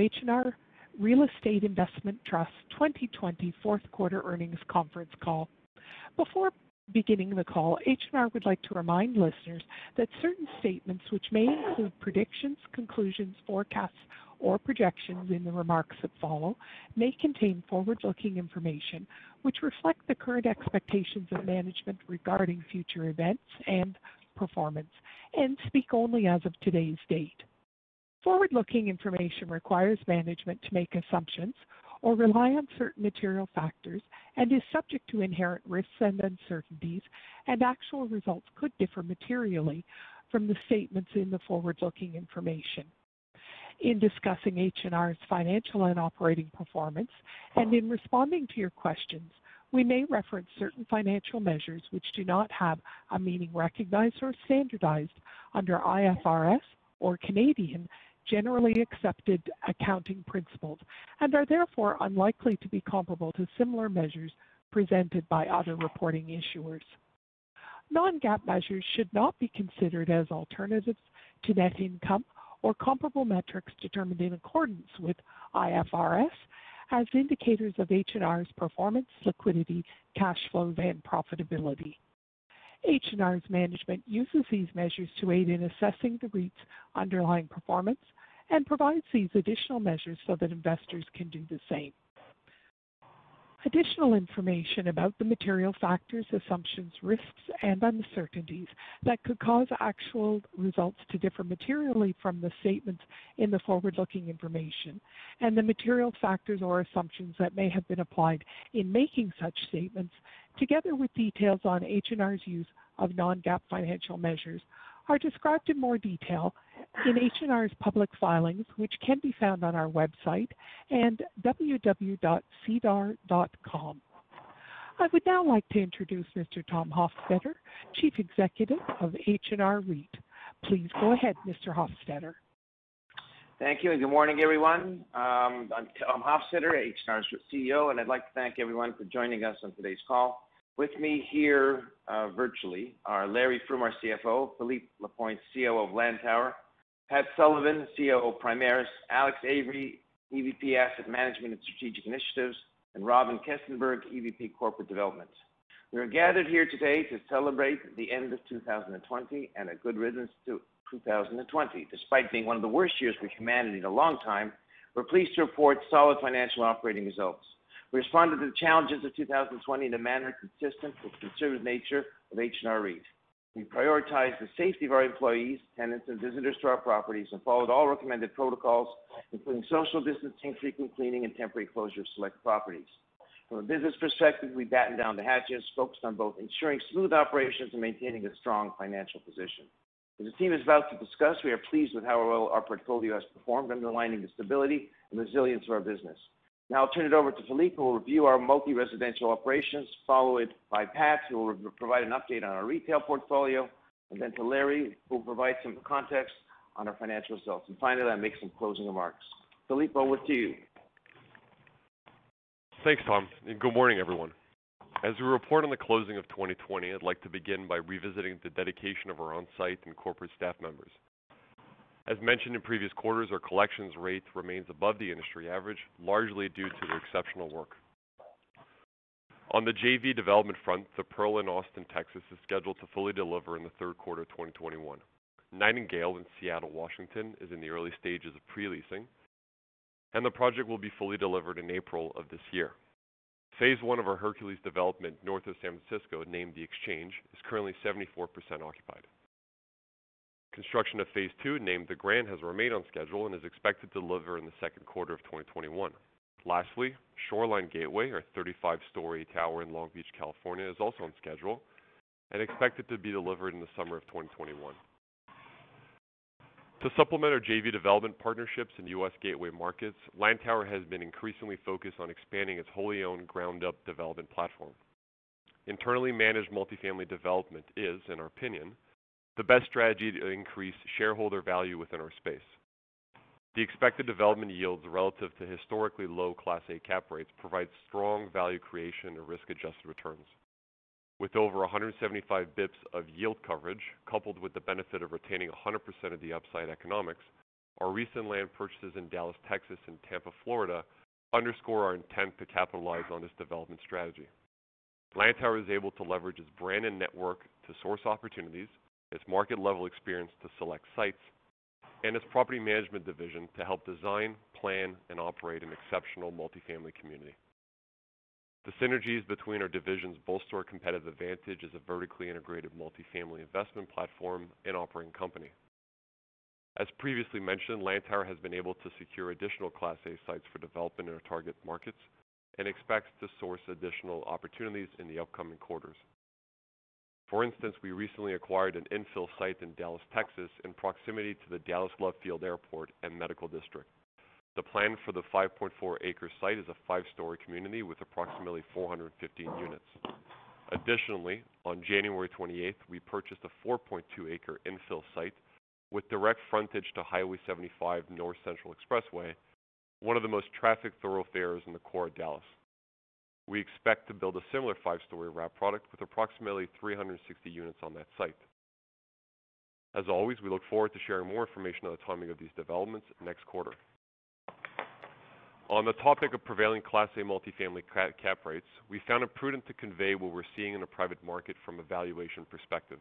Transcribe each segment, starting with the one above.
H&R Real Estate Investment Trust 2020 fourth quarter earnings conference call. Before beginning the call, H&R would like to remind listeners that certain statements which may include predictions, conclusions, forecasts, or projections in the remarks that follow may contain forward-looking information which reflect the current expectations of management regarding future events and performance and speak only as of today's date. Forward-looking information requires management to make assumptions or rely on certain material factors and is subject to inherent risks and uncertainties, and actual results could differ materially from the statements in the forward-looking information. In discussing H&R's financial and operating performance, and in responding to your questions, we may reference certain financial measures which do not have a meaning recognized or standardized under IFRS or Canadian generally accepted accounting principles and are therefore unlikely to be comparable to similar measures presented by other reporting issuers. Non-GAAP measures should not be considered as alternatives to net income or comparable metrics determined in accordance with IFRS as indicators of H&R's performance, liquidity, cash flows, and profitability. H&R's management uses these measures to aid in assessing the REIT's underlying performance and provides these additional measures so that investors can do the same. Additional information about the material factors, assumptions, risks, and uncertainties that could cause actual results to differ materially from the statements in the forward-looking information, and the material factors or assumptions that may have been applied in making such statements, together with details on H&R's use of non-GAAP financial measures, are described in more detail in H&R's public filings, which can be found on our website and www.sedar.com. I would now like to introduce Mr. Tom Hofstedter, Chief Executive of H&R REIT. Please go ahead, Mr. Hofstedter. Thank you, and good morning, everyone. Um, I'm Tom Hofstedter, H&R's CEO, and I'd like to thank everyone for joining us on today's call. With me here uh, virtually are Larry Froom, our CFO, Philippe Lapointe, CEO of Lantower, Pat Sullivan, CEO Primaris, Alex Avery, EVP Asset Management and Strategic Initiatives, and Robin Kestenberg, EVP Corporate Development. We are gathered here today to celebrate the end of 2020 and a good riddance to 2020. Despite being one of the worst years for humanity in a long time, we're pleased to report solid financial operating results. We responded to the challenges of 2020 in a manner consistent with the conservative nature of H&R REIT. We prioritized the safety of our employees, tenants, and visitors to our properties and followed all recommended protocols, including social distancing, frequent cleaning, and temporary closure of select properties. From a business perspective, we battened down the hatches, focused on both ensuring smooth operations and maintaining a strong financial position. As the team is about to discuss, we are pleased with how well our portfolio has performed, underlining the stability and resilience of our business. Now I'll turn it over to Philippe, who will review our multi-residential operations, followed by Pat, who will provide an update on our retail portfolio, and then to Larry, who will provide some context on our financial results. And finally, I'll make some closing remarks. Philippe, over to you. Thanks, Tom, and good morning, everyone. As we report on the closing of 2020, I'd like to begin by revisiting the dedication of our on-site and corporate staff members. As mentioned in previous quarters, our collections rate remains above the industry average, largely due to their exceptional work. On the JV development front, The Pearl in Austin, Texas, is scheduled to fully deliver in the third quarter of 2021. Nightingale in Seattle, Washington, is in the early stages of pre-leasing, and the project will be fully delivered in April of this year. Phase one of our Hercules development north of San Francisco, named The Exchange, is currently 74% occupied. Construction of phase two, named The Grand, has remained on schedule and is expected to deliver in the second quarter of 2021. Lastly, Shoreline Gateway, our 35-story tower in Long Beach, California, is also on schedule and expected to be delivered in the summer of 2021. To supplement our JV development partnerships in U.S. gateway markets, Lantower has been increasingly focused on expanding its wholly owned ground-up development platform. Internally managed multifamily development is, in our opinion, the best strategy to increase shareholder value within our space. The expected development yields relative to historically low Class A cap rates provide strong value creation and risk-adjusted returns. With over 175 bps of yield coverage, coupled with the benefit of retaining 100% of the upside economics, our recent land purchases in Dallas, Texas, and Tampa, Florida, underscore our intent to capitalize on this development strategy. Lantower is able to leverage its brand and network to source opportunities, its market-level experience to select sites, and its property management division to help design, plan, and operate an exceptional multifamily community. The synergies between our divisions bolster our competitive advantage as a vertically integrated multifamily investment platform and operating company. As previously mentioned, Lantower has been able to secure additional Class A sites for development in our target markets and expects to source additional opportunities in the upcoming quarters. For instance, we recently acquired an infill site in Dallas, Texas, in proximity to the Dallas Love Field Airport and Medical District. The plan for the 5.4-acre site is a five-story community with approximately 415 units. Additionally, on January 28th, we purchased a 4.2-acre infill site with direct frontage to Highway 75 North Central Expressway, one of the most trafficked thoroughfares in the core of Dallas. We expect to build a similar five-story wrap product with approximately 360 units on that site. As always, we look forward to sharing more information on the timing of these developments next quarter. On the topic of prevailing Class A multifamily cap rates, we found it prudent to convey what we're seeing in the private market from a valuation perspective.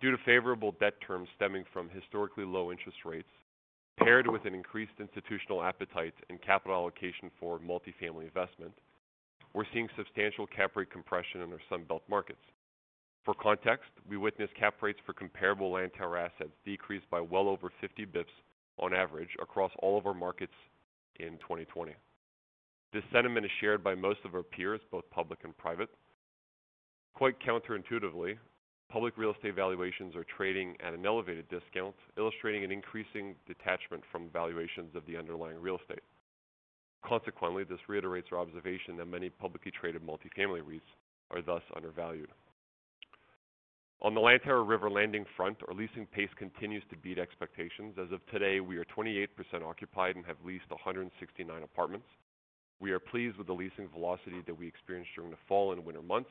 Due to favorable debt terms stemming from historically low interest rates, paired with an increased institutional appetite and capital allocation for multifamily investment, we're seeing substantial cap rate compression in our Sun Belt markets. For context, we witnessed cap rates for comparable Lantower assets decrease by well over 50 bps on average across all of our markets in 2020. This sentiment is shared by most of our peers, both public and private. Quite counterintuitively, public real estate valuations are trading at an elevated discount, illustrating an increasing detachment from valuations of the underlying real estate. Consequently, this reiterates our observation that many publicly traded multifamily REITs are thus undervalued. On the Lantower River Landing front, our leasing pace continues to beat expectations. As of today, we are 28% occupied and have leased 169 apartments. We are pleased with the leasing velocity that we experienced during the fall and winter months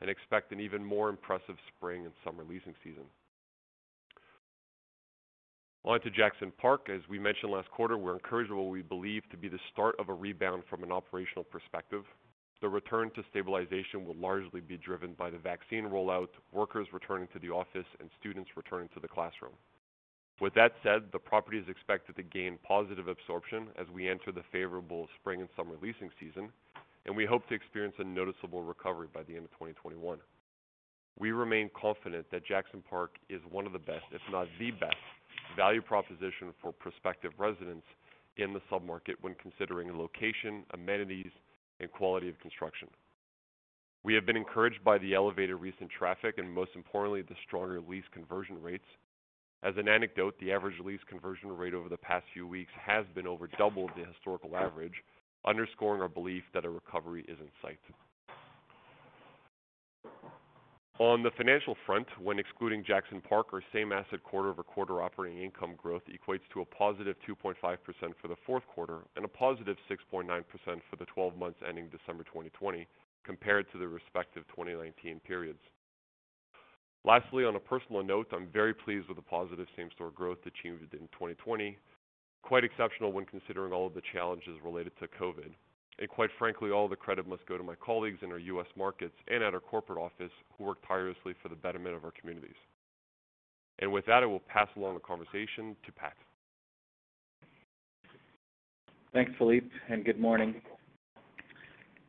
and expect an even more impressive spring and summer leasing season. On to Jackson Park. As we mentioned last quarter, we're encouraged by what we believe to be the start of a rebound from an operational perspective. The return to stabilization will largely be driven by the vaccine rollout, workers returning to the office, and students returning to the classroom. With that said, the property is expected to gain positive absorption as we enter the favorable spring and summer leasing season, and we hope to experience a noticeable recovery by the end of 2021. We remain confident that Jackson Park is one of the best, if not the best, value proposition for prospective residents in the sub-market when considering location, amenities, and quality of construction. We have been encouraged by the elevated recent traffic and, most importantly, the stronger lease conversion rates. As an anecdote, the average lease conversion rate over the past few weeks has been over double the historical average, underscoring our belief that a recovery is in sight. On the financial front, when excluding Jackson Park, our same asset quarter-over-quarter operating income growth equates to a positive 2.5% for the fourth quarter and a positive 6.9% for the 12 months ending December 2020 compared to the respective 2019 periods. Lastly, on a personal note, I'm very pleased with the positive same-store growth achieved in 2020. Quite exceptional when considering all of the challenges related to COVID. And quite frankly, all the credit must go to my colleagues in our U.S. markets and at our corporate office who work tirelessly for the betterment of our communities. And with that, I will pass along the conversation to Pat. Thanks, Philippe, and good morning.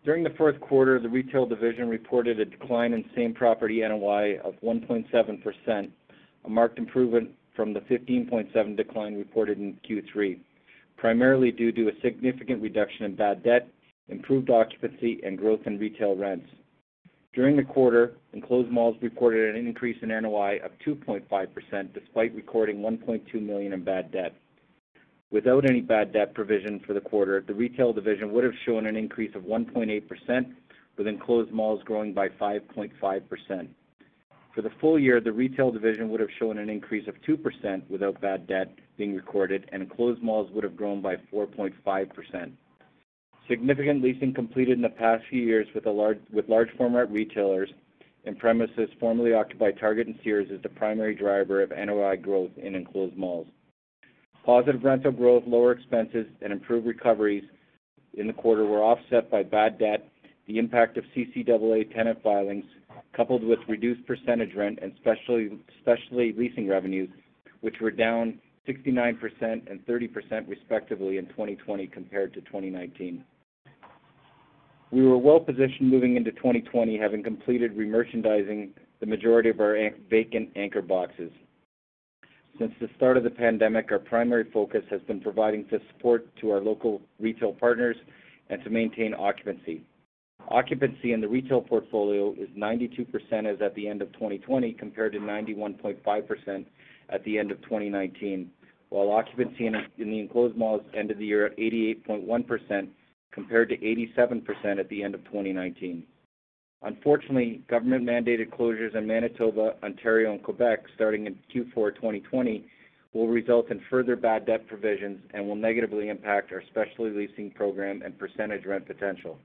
During the fourth quarter, the retail division reported a decline in same-property NOI of 1.7%, a marked improvement from the 15.7 decline reported in Q3, primarily due to a significant reduction in bad debt, improved occupancy, and growth in retail rents. During the quarter, enclosed malls reported an increase in NOI of 2.5%, despite recording 1.2 million in bad debt. Without any bad debt provision for the quarter, the retail division would have shown an increase of 1.8%, with enclosed malls growing by 5.5%. For the full year, the retail division would have shown an increase of 2% without bad debt being recorded, and enclosed malls would have grown by 4.5%. Significant leasing completed in the past few years with large format retailers and premises formerly occupied Target and Sears is the primary driver of NOI growth in enclosed malls. Positive rental growth, lower expenses, and improved recoveries in the quarter were offset by bad debt, the impact of CCAA tenant filings, coupled with reduced percentage rent and specialty leasing revenues, which were down 69% and 30% respectively in 2020 compared to 2019. We were well-positioned moving into 2020, having completed remerchandising the majority of our vacant anchor boxes. Since the start of the pandemic, our primary focus has been providing the support to our local retail partners and to maintain occupancy. Occupancy in the retail portfolio is 92% as at the end of 2020, compared to 91.5% at the end of 2019, while occupancy in the enclosed malls ended the year at 88.1%, compared to 87% at the end of 2019. Unfortunately, government-mandated closures in Manitoba, Ontario, and Quebec starting in Q4 2020 will result in further bad debt provisions and will negatively impact our specialty leasing program and percentage rent potential.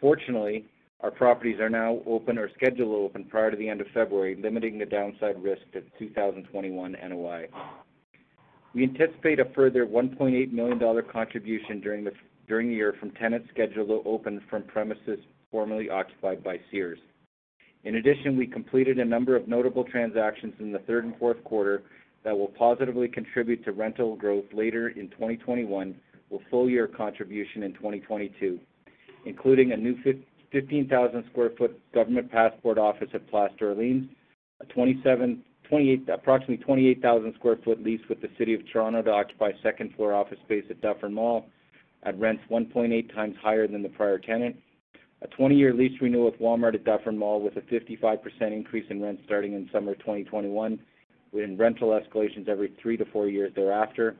Fortunately, our properties are now open or scheduled to open prior to the end of February, limiting the downside risk to 2021 NOI. We anticipate a further 1.8 million dollar contribution during the year from tenants scheduled to open from premises formerly occupied by Sears. In addition, we completed a number of notable transactions in the third and fourth quarter that will positively contribute to rental growth later in 2021, with full-year contribution in 2022, including a new 15,000 square foot government passport office at Place d'Orléans, approximately 28,000 square foot lease with the City of Toronto to occupy second-floor office space at Dufferin Mall at rents 1.8 times higher than the prior tenant. A 20-year lease renewal with Walmart at Dufferin Mall with a 55% increase in rent starting in summer 2021, with rental escalations every three to four years thereafter.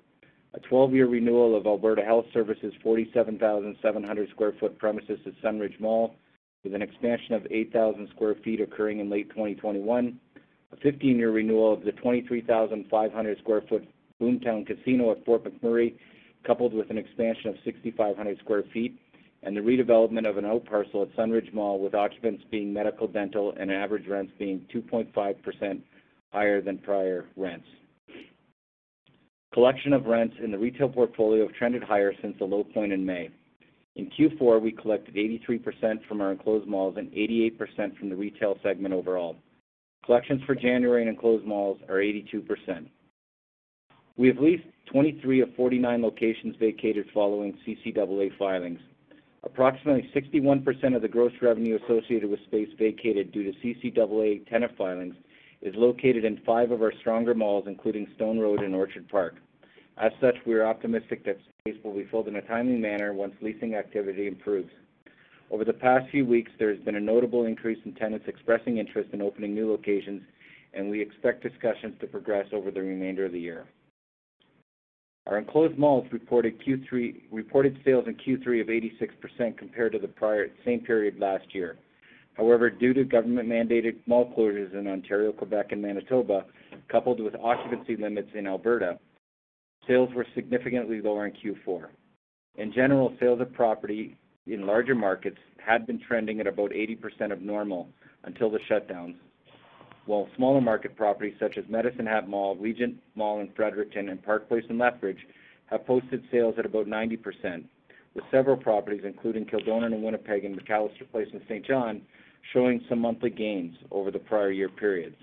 A 12-year renewal of Alberta Health Services' 47,700 square foot premises at Sunridge Mall, with an expansion of 8,000 square feet occurring in late 2021. A 15-year renewal of the 23,500 square foot Boomtown Casino at Fort McMurray, coupled with an expansion of 6,500 square feet, and the redevelopment of an outparcel at Sunridge Mall, with occupants being medical, dental, and average rents being 2.5% higher than prior rents. Collection of rents in the retail portfolio have trended higher since the low point in May. In Q4, we collected 83% from our enclosed malls and 88% from the retail segment overall. Collections for January in enclosed malls are 82%. We have leased 23 of 49 locations vacated following CCAA filings. Approximately 61% of the gross revenue associated with space vacated due to CCAA tenant filings is located in five of our stronger malls, including Stone Road and Orchard Park. As such, we are optimistic that space will be filled in a timely manner once leasing activity improves. Over the past few weeks, there has been a notable increase in tenants expressing interest in opening new locations, and we expect discussions to progress over the remainder of the year. Our enclosed malls reported Q3 reported sales in Q3 of 86% compared to the prior same period last year. However, due to government-mandated mall closures in Ontario, Quebec, and Manitoba, coupled with occupancy limits in Alberta, sales were significantly lower in Q4. In general, sales of property in larger markets had been trending at about 80% of normal until the shutdowns, while smaller market properties such as Medicine Hat Mall, Regent Mall in Fredericton, and Park Place in Lethbridge have posted sales at about 90%, with several properties, including Kildonan in Winnipeg and McAllister Place in Saint John, showing some monthly gains over the prior year periods.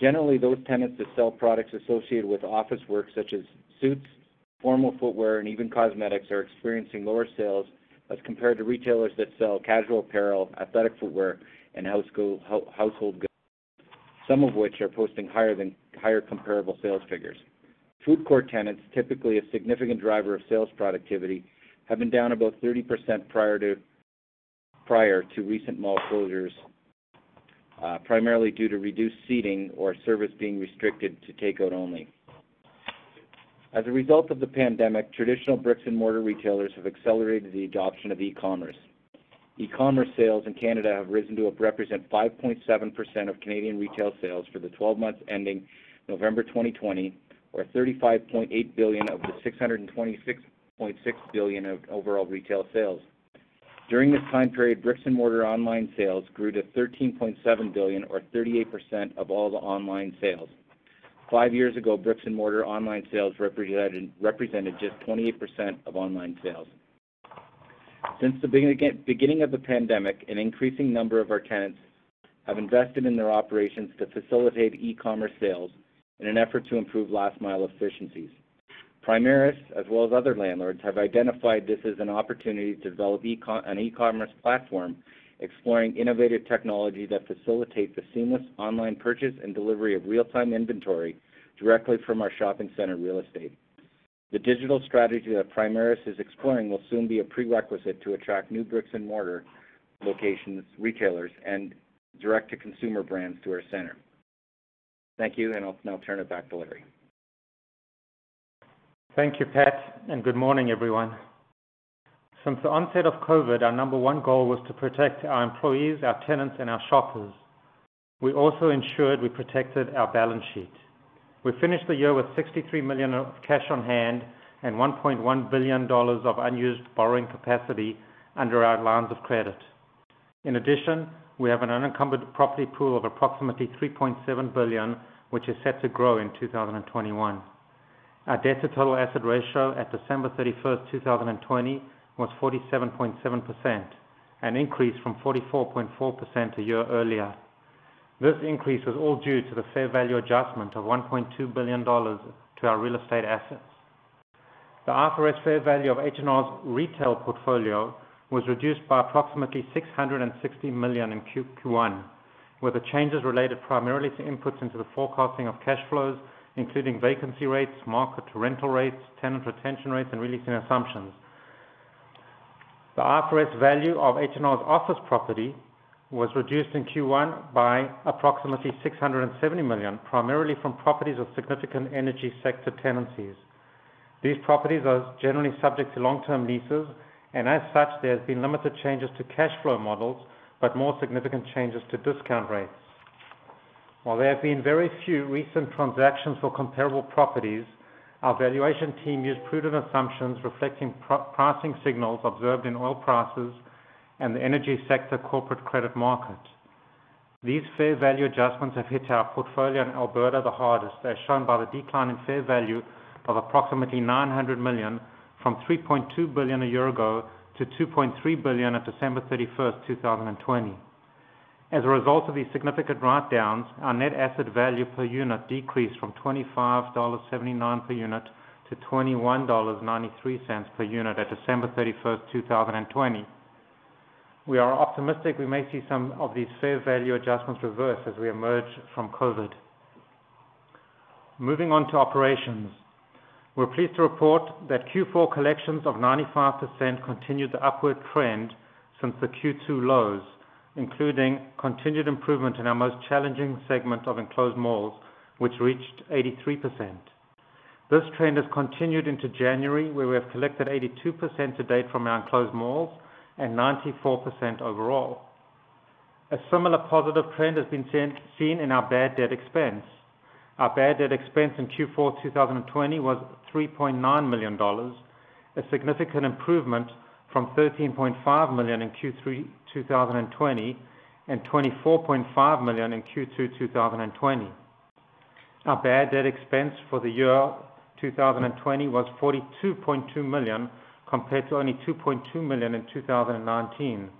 Generally, those tenants that sell products associated with office work, such as suits, formal footwear, and even cosmetics, are experiencing lower sales as compared to retailers that sell casual apparel, athletic footwear, and household goods, some of which are posting higher than higher comparable sales figures. Food court tenants, typically a significant driver of sales productivity, have been down about 30% prior to recent mall closures, uh, primarily due to reduced seating or service being restricted to takeout only. As a result of the pandemic, traditional bricks and mortar retailers have accelerated the adoption of e-commerce. E-commerce sales in Canada have risen to represent 5.7% of Canadian retail sales for the 12 months ending November 2020, or 35.8 billion of the 626.6 billion of overall retail sales. During this time period, bricks and mortar online sales grew to 13.7 billion, or 38% of all the online sales. Five years ago, bricks and mortar online sales represented, represented just 28% of online sales. Since the beginning of the pandemic, an increasing number of our tenants have invested in their operations to facilitate e-commerce sales in an effort to improve last mile efficiencies. Primaris, as well as other landlords, have identified this as an opportunity to develop an e-commerce platform exploring innovative technology that facilitates the seamless online purchase and delivery of real-time inventory directly from our shopping center real estate. The digital strategy that Primaris is exploring will soon be a prerequisite to attract new bricks and mortar locations, retailers, and direct-to-consumer brands to our center. Thank you, and I'll now turn it back to Larry. Thank you, Pat, and good morning, everyone. Since the onset of COVID, our number one goal was to protect our employees, our tenants, and our shoppers. We also ensured we protected our balance sheet. We finished the year with 63 million of cash on hand and 1.1 billion dollars of unused borrowing capacity under our lines of credit. In addition, we have an unencumbered property pool of approximately 3.7 billion, which is set to grow in 2021. Our debt to total asset ratio at December 31st, 2020 was 47.7%, an increase from 44.4% a year earlier. This increase was all due to the fair value adjustment of 1.2 billion dollars to our real estate assets. The IFRS fair value of H&R's retail portfolio was reduced by approximately 660 million in Q1, with the changes related primarily to inputs into the forecasting of cash flows including vacancy rates, market rental rates, tenant retention rates, and releasing assumptions. The IFRS value of H&R's office property was reduced in Q1 by approximately 670 million, primarily from properties with significant energy sector tenancies. These properties are generally subject to long-term leases, and as such, there has been limited changes to cash flow models, but more significant changes to discount rates. While there have been very few recent transactions for comparable properties, our valuation team used prudent assumptions reflecting pricing signals observed in oil prices and the energy sector corporate credit market. These fair value adjustments have hit our portfolio in Alberta the hardest, as shown by the decline in fair value of approximately 900 million from 3.2 billion a year ago to 2.3 billion at December 31st, 2020. As a result of these significant write-downs, our net asset value per unit decreased from $25.79 per unit to $21.93 per unit at December 31st, 2020. We are optimistic we may see some of these fair value adjustments reverse as we emerge from COVID. Moving on to operations. We're pleased to report that Q4 collections of 95% continued the upward trend since the Q2 lows, including continued improvement in our most challenging segment of enclosed malls, which reached 83%. This trend has continued into January, where we have collected 82% to date from our enclosed malls and 94% overall. A similar positive trend has been seen in our bad debt expense. Our bad debt expense in Q4 2020 was 3.9 million dollars, a significant improvement from 13.5 million in Q3 2020 and 24.5 million in Q2 2020. Our bad debt expense for the year 2020 was 42.2 million, compared to only 2.2 million in 2019.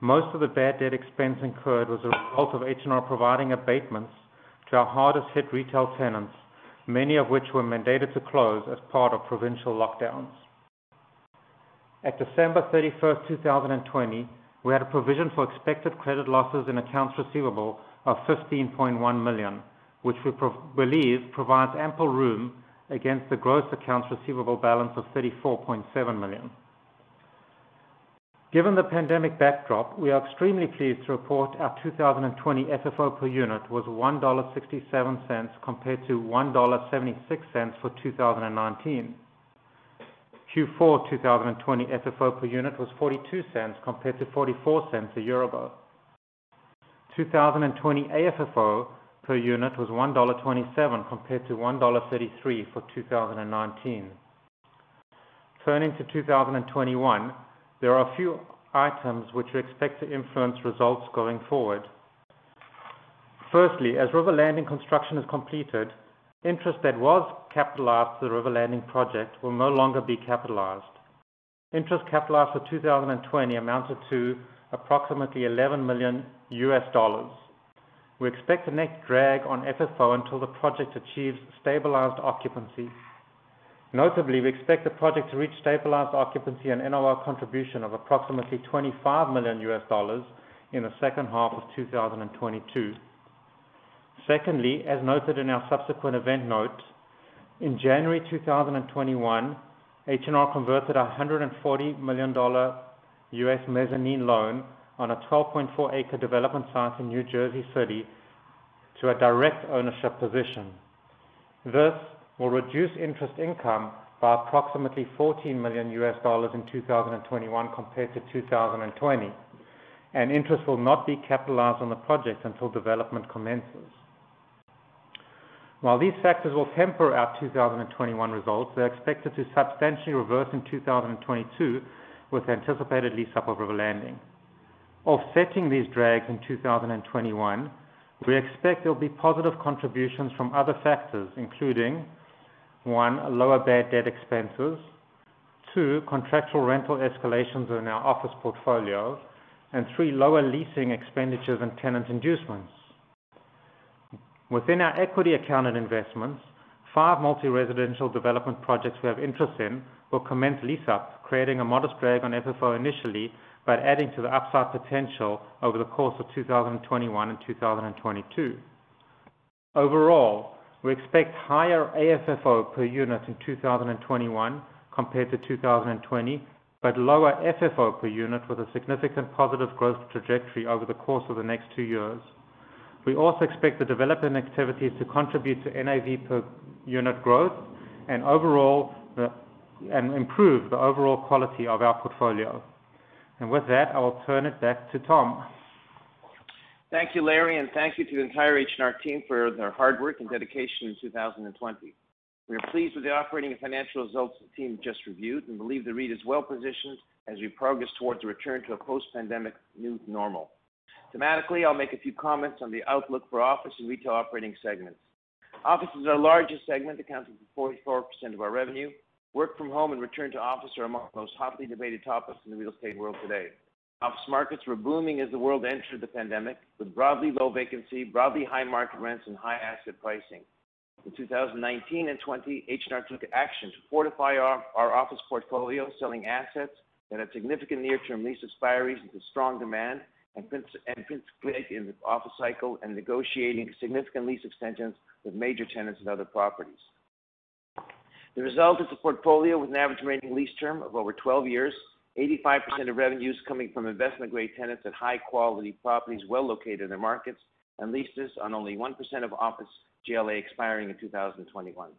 Most of the bad debt expense incurred was a result of H&R providing abatements to our hardest hit retail tenants, many of which were mandated to close as part of provincial lockdowns. At December 31st, 2020, we had a provision for expected credit losses in accounts receivable of 15.1 million, which we believe provides ample room against the gross accounts receivable balance of 34.7 million. Given the pandemic backdrop, we are extremely pleased to report our 2020 FFO per unit was $1.67 compared to $1.76 for 2019. Q4 2020 FFO per unit was $0.42 compared to $0.44 a year ago. 2020 AFFO per unit was $1.27 compared to $1.33 for 2019. Turning to 2021, there are a few items which we expect to influence results going forward. Firstly, as River Landing construction is completed, interest that was capitalized to the River Landing project will no longer be capitalized. Interest capitalized for 2020 amounted to approximately $11 million. We expect a net drag on FFO until the project achieves stabilized occupancy. Notably, we expect the project to reach stabilized occupancy and NOI contribution of approximately $25 million in the second half of 2022. Secondly, as noted in our subsequent event note, in January 2021, H&R converted a $140 million U.S. mezzanine loan on a 12.4-acre development site in New Jersey City to a direct ownership position. This will reduce interest income by approximately $14 million in 2021 compared to 2020, and interest will not be capitalized on the project until development commences. While these factors will temper our 2021 results, they're expected to substantially reverse in 2022 with anticipated lease-up of River Landing. Offsetting these drags in 2021, we expect there'll be positive contributions from other factors, including, one, lower bad debt expenses, two, contractual rental escalations in our office portfolio, and three, lower leasing expenditures and tenant inducements. Within our equity accounted investments, five multi-residential development projects we have interest in will commence lease-up, creating a modest drag on FFO initially, but adding to the upside potential over the course of 2021 and 2022. Overall, we expect higher AFFO per unit in 2021 compared to 2020, but lower FFO per unit with a significant positive growth trajectory over the course of the next two years. We also expect the development activities to contribute to NAV per unit growth and overall and improve the overall quality of our portfolio. And with that, I will turn it back to Tom. Thank you, Larry, and thank you to the entire H&R team for their hard work and dedication in 2020. We are pleased with the operating and financial results the team just reviewed and believe the REIT is well-positioned as we progress towards a return to a post-pandemic new normal. Thematically, I'll make a few comments on the outlook for office and retail operating segments. Office is our largest segment, accounting for 44% of our revenue. Work from home and return to office are among the most hotly debated topics in the real estate world today. Office markets were booming as the world entered the pandemic, with broadly low vacancy, broadly high market rents, and high asset pricing. In 2019 and 2020, H&R took action to fortify our office portfolio, selling assets that had significant near-term lease expiries into strong demand and Prince participate in the office cycle and negotiating significant lease extensions with major tenants and other properties. The result is a portfolio with an average remaining lease term of over 12 years, 85% of revenues coming from investment-grade tenants at high-quality properties well located in their markets, and leases on only 1% of office GLA expiring in 2021.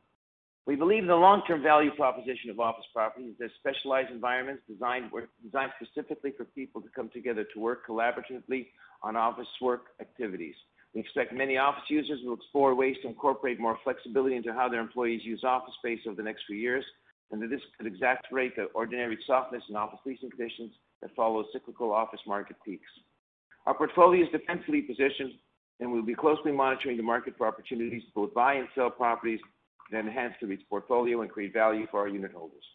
We believe in the long-term value proposition of office properties as specialized environments designed, designed specifically for people to come together to work collaboratively on office work activities. We expect many office users will explore ways to incorporate more flexibility into how their employees use office space over the next few years, and that this could exacerbate the ordinary softness in office leasing conditions that follow cyclical office market peaks. Our portfolio is defensively positioned, and we'll be closely monitoring the market for opportunities to both buy and sell properties that enhance the REIT's portfolio and create value for our unitholders.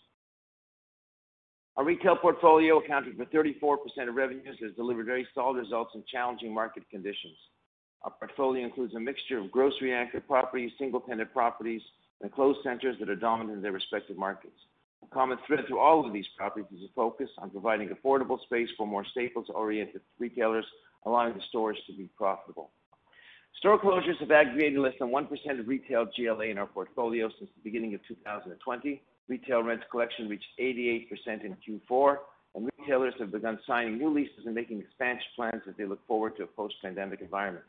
Our retail portfolio, accounting for 34% of revenues, has delivered very solid results in challenging market conditions. Our portfolio includes a mixture of grocery-anchored properties, single-tenant properties, and enclosed centers that are dominant in their respective markets. A common thread through all of these properties is a focus on providing affordable space for more staples-oriented retailers, allowing the stores to be profitable. Store closures have aggregated less than 1% of retail GLA in our portfolio since the beginning of 2020. Retail rent collection reached 88% in Q4 and retailers have begun signing new leases and making expansion plans as they look forward to a post-pandemic environment.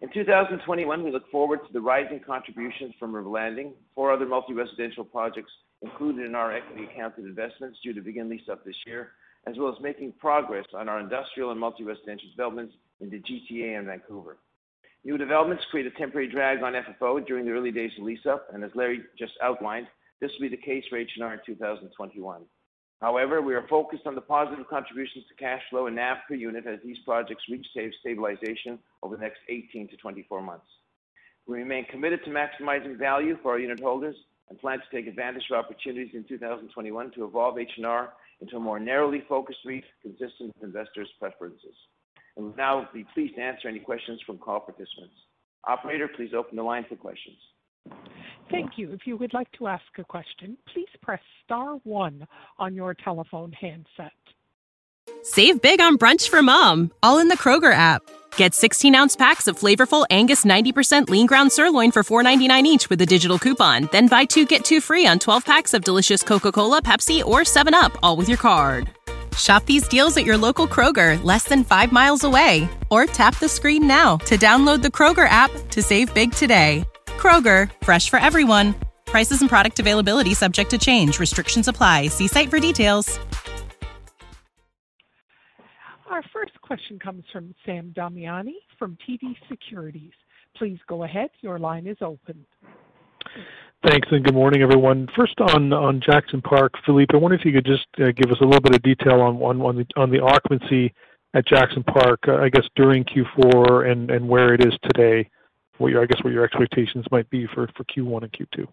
In 2021, we look forward to the rising contributions from River Landing, four other multi-residential projects included in our equity accounted investments due to begin lease up this year, as well as making progress on our industrial and multi-residential developments in the GTA and Vancouver. New developments create a temporary drag on FFO during the early days of lease up, and as Larry just outlined, this will be the case for H&R in 2021. However, we are focused on the positive contributions to cash flow and NAV per unit as these projects reach stabilization over the next 18 to 24 months. We remain committed to maximizing value for our unit holders and plan to take advantage of opportunities in 2021 to evolve H&R into a more narrowly focused REIT consistent with investors' preferences. We'll now be pleased to answer any questions from call participants. Operator, please open the line for questions. Thank you. If you would like to ask a question, please press star one on your telephone handset. Save big on brunch for mom, all in the Kroger app. Get 16 ounce packs of flavorful Angus 90% lean ground sirloin for $4.99 each with a digital coupon. Then buy two get two free on 12 packs of delicious Coca Cola, Pepsi, or 7UP, all with your card. Shop these deals at your local Kroger, less than five miles away. Or tap the screen now to download the Kroger app to save big today. Kroger, fresh for everyone. Prices and product availability subject to change. Restrictions apply. See site for details. Our first question comes from Sam Damiani from TD Securities. Please go ahead. Your line is open. Thanks, and good morning, everyone. First on Jackson Park, Philippe, I wonder if you could just uh, give us a little bit of detail on the occupancy at Jackson Park, uh, I guess, during Q4 and where it is today. what your, I guess what your expectations might be for Q1 and Q2.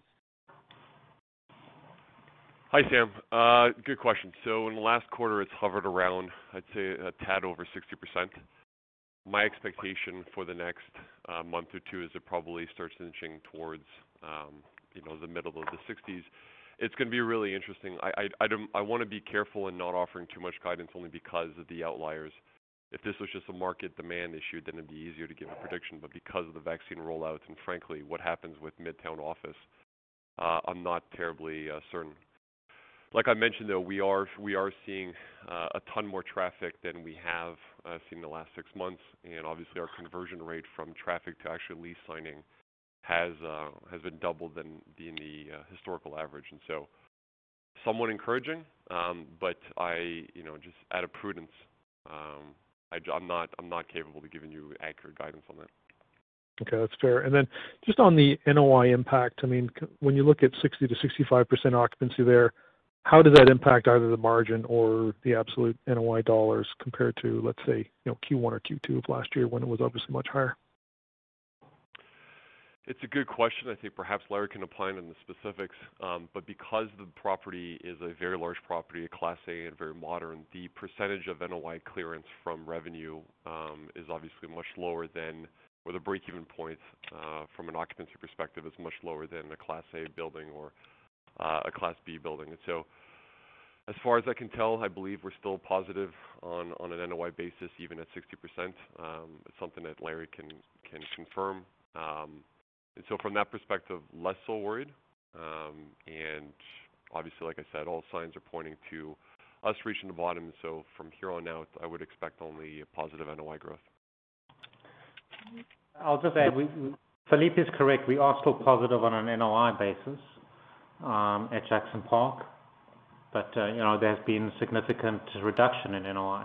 Hi, Sam. Uh, good question. So in the last quarter, it's hovered around, I'd say, a tad over 60%. My expectation for the next month or two is it probably starts inching towards um, the middle of the 60s. It's going to be really interesting. I I want to be careful in not offering too much guidance only because of the outliers. If this was just a market demand issue, then it'd be easier to give a prediction. But because of the vaccine rollout and frankly, what happens with Midtown office, uh, I'm not terribly uh, certain. Like I mentioned, though, we are we are seeing uh, a ton more traffic than we have seen in the last six months, and obviously our conversion rate from traffic to actual lease signing has uh, has been double than the uh, historical average. And so somewhat encouraging, um, but I, you know, just out of prudence, um, I'm not I'm not capable of giving you accurate guidance on that. Okay, that's fair. And then just on the NOI impact, I mean, when you look at 60%-65% occupancy there, how does that impact either the margin or the absolute NOI dollars compared to, let's say, you know, Q1 or Q2 of last year when it was obviously much higher? It's a good question. I think perhaps Larry can opine on the specifics. Um, but because the property is a very large property, a Class A and very modern, the percentage of NOI clearance from revenue um, is obviously much lower than, or the break-even point uh, from an occupancy perspective is much lower than a Class A building or uh, a Class B building. And so as far as I can tell, I believe we're still positive on on an NOI basis, even at 60%. Um, it's something that Larry can confirm. Um, And so from that perspective, less so worried. Um, and obviously, like I said, all signs are pointing to us reaching the bottom. So from here on out, I would expect only positive NOI growth. I'll just add, Philippe is correct. We are still positive on an NOI basis um, at Jackson Park. But uh, you know there's been significant reduction in NOI.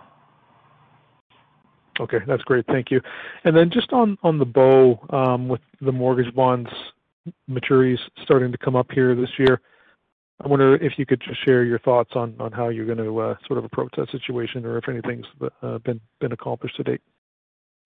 Okay, that's great. Thank you. And then just on The Bow, um, with the mortgage bonds maturities starting to come up here this year, I wonder if you could just share your thoughts on on how you're going to uh, sort of approach that situation or if anything's uh, been been accomplished to date.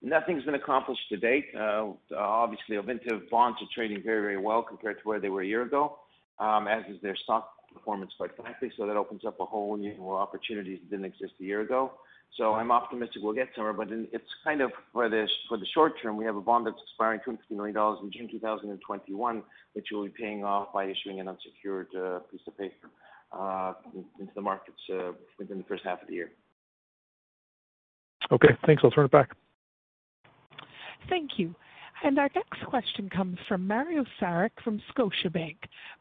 Nothing's been accomplished to date. Uh, obviously, Ovintiv bonds are trading very very well compared to where they were a year ago, um, as is their stock performance, quite frankly. So that opens up a whole new opportunities that didn't exist a year ago. I'm optimistic we'll get somewhere, but it's kind of for the for the short term, we have a bond that's expiring 250 million dollars in June 2021, which we'll be paying off by issuing an unsecured uh, piece of paper uh, into the markets uh, within the first half of the year. Okay, thanks. I'll turn it back. Thank you. And our next question comes from Mario Saric from Scotiabank.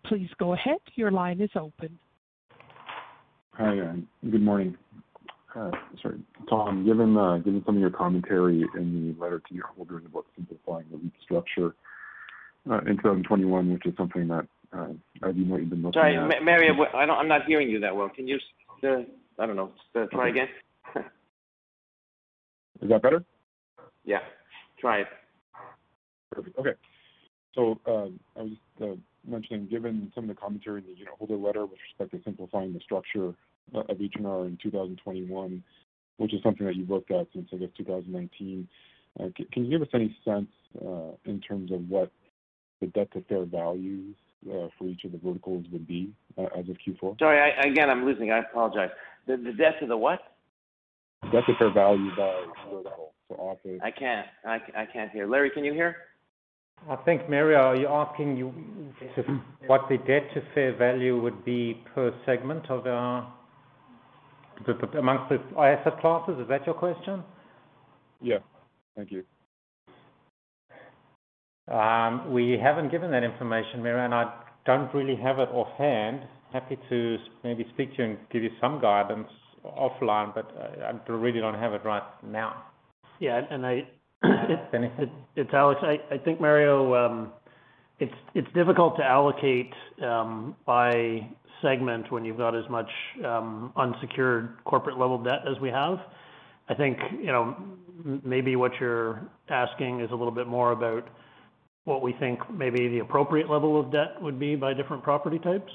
Please go ahead. Your line is open. Hi, good morning. Uh, sorry, Tom, uh, given some of your commentary in the letter to your holders about simplifying the REIT structure uh, in 2021, which is something that, you know, you've been looking at. Sorry, Mario, I'm not hearing you that well. Can you, I don't know, try again? Is that better? Yeah. Try it. Perfect. Okay. So uh I was just mentioning, given some of the commentary in the unitholder letter with respect to simplifying the structure of H&R in 2021, which is something that you've looked at since, I guess, 2019, uh, can you give us any sense uh, in terms of what the debt to fair values uh, for each of the verticals would be as of Q4? Sorry, again, I'm losing. I apologize. The debt to the what? Debt to fair value by vertical. Office. I can't hear. Larry, can you hear? I think, Mario, are you asking what the debt to fair value would be per segment of our the amongst the asset classes? Is that your question? Yeah. Thank you. Um, we haven't given that information, Mario, and I don't really have it offhand. Happy to maybe speak to you and give you some guidance offline, but uh, I really don't have it right now. Yeah. Dennis? It's Alex. I think, Mario, um it's it's difficult to allocate by segment when you've got as much unsecured corporate level debt as we have. I think you know, maybe what you're asking is a little bit more about what we think maybe the appropriate level of debt would be by different property types.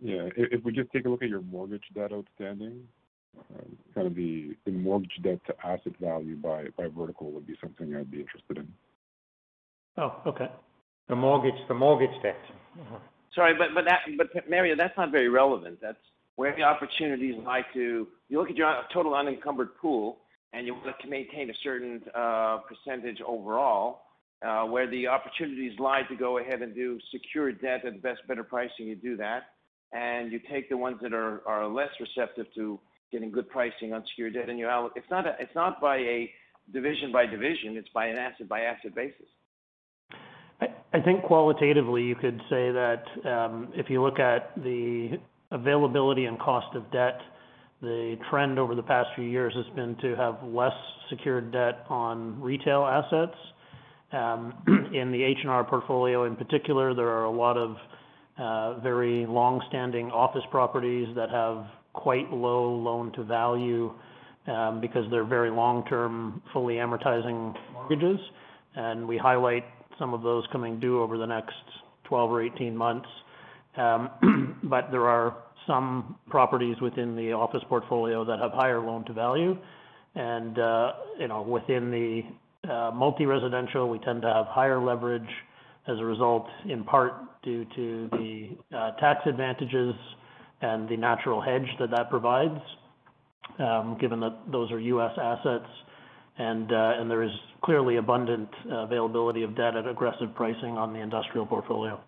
Yeah. If we just take a look at your mortgage debt outstanding, Um, kind of the mortgage debt to asset value by vertical would be something I'd be interested in. Oh, okay. The mortgage the mortgage debt. Sorry, but but that but Mario, that's not very relevant. That's where the opportunities lie. To. You look at your total unencumbered pool, and you want to maintain a certain uh, percentage overall. Uh, where the opportunities lie to go ahead and do secured debt at the best, better pricing, you do that. And you take the ones that are less receptive to getting good pricing on secured debt, and it's not by a division by division, it's by an asset by asset basis. I think qualitatively, you could say that um, if you look at the availability and cost of debt, the trend over the past few years has been to have less secured debt on retail assets. Um, in the H&R portfolio in particular, there are a lot of uh, very long-standing office properties that have quite low loan to value um, because they're very long-term, fully amortizing mortgages. And we highlight some of those coming due over the next 12 or 18 months. Um, but there are some properties within the office portfolio that have higher loan to value. And uh, you know, within the uh, multi-residential, we tend to have higher leverage as a result, in part due to the uh, tax advantages and the natural hedge that that provides, given that those are U.S. assets. And uh and there is clearly abundant availability of debt at aggressive pricing on the industrial portfolio.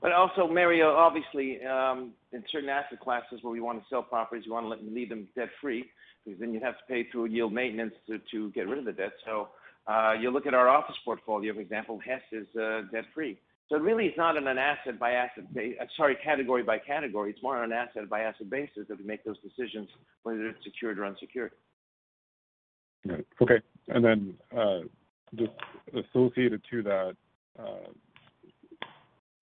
But also, Mario, obviously, in certain asset classes where we want to sell properties, we want to leave them debt-free, because then you'd have to pay through yield maintenance to to get rid of the debt. So uh you look at our office portfolio, for example, Hess is debt-free. It really is not on an asset by asset uh, sorry, category by category. It's more on an asset by asset basis that we make those decisions, whether it's secured or unsecured. Right. Okay. And then uh, just associated to that, uh,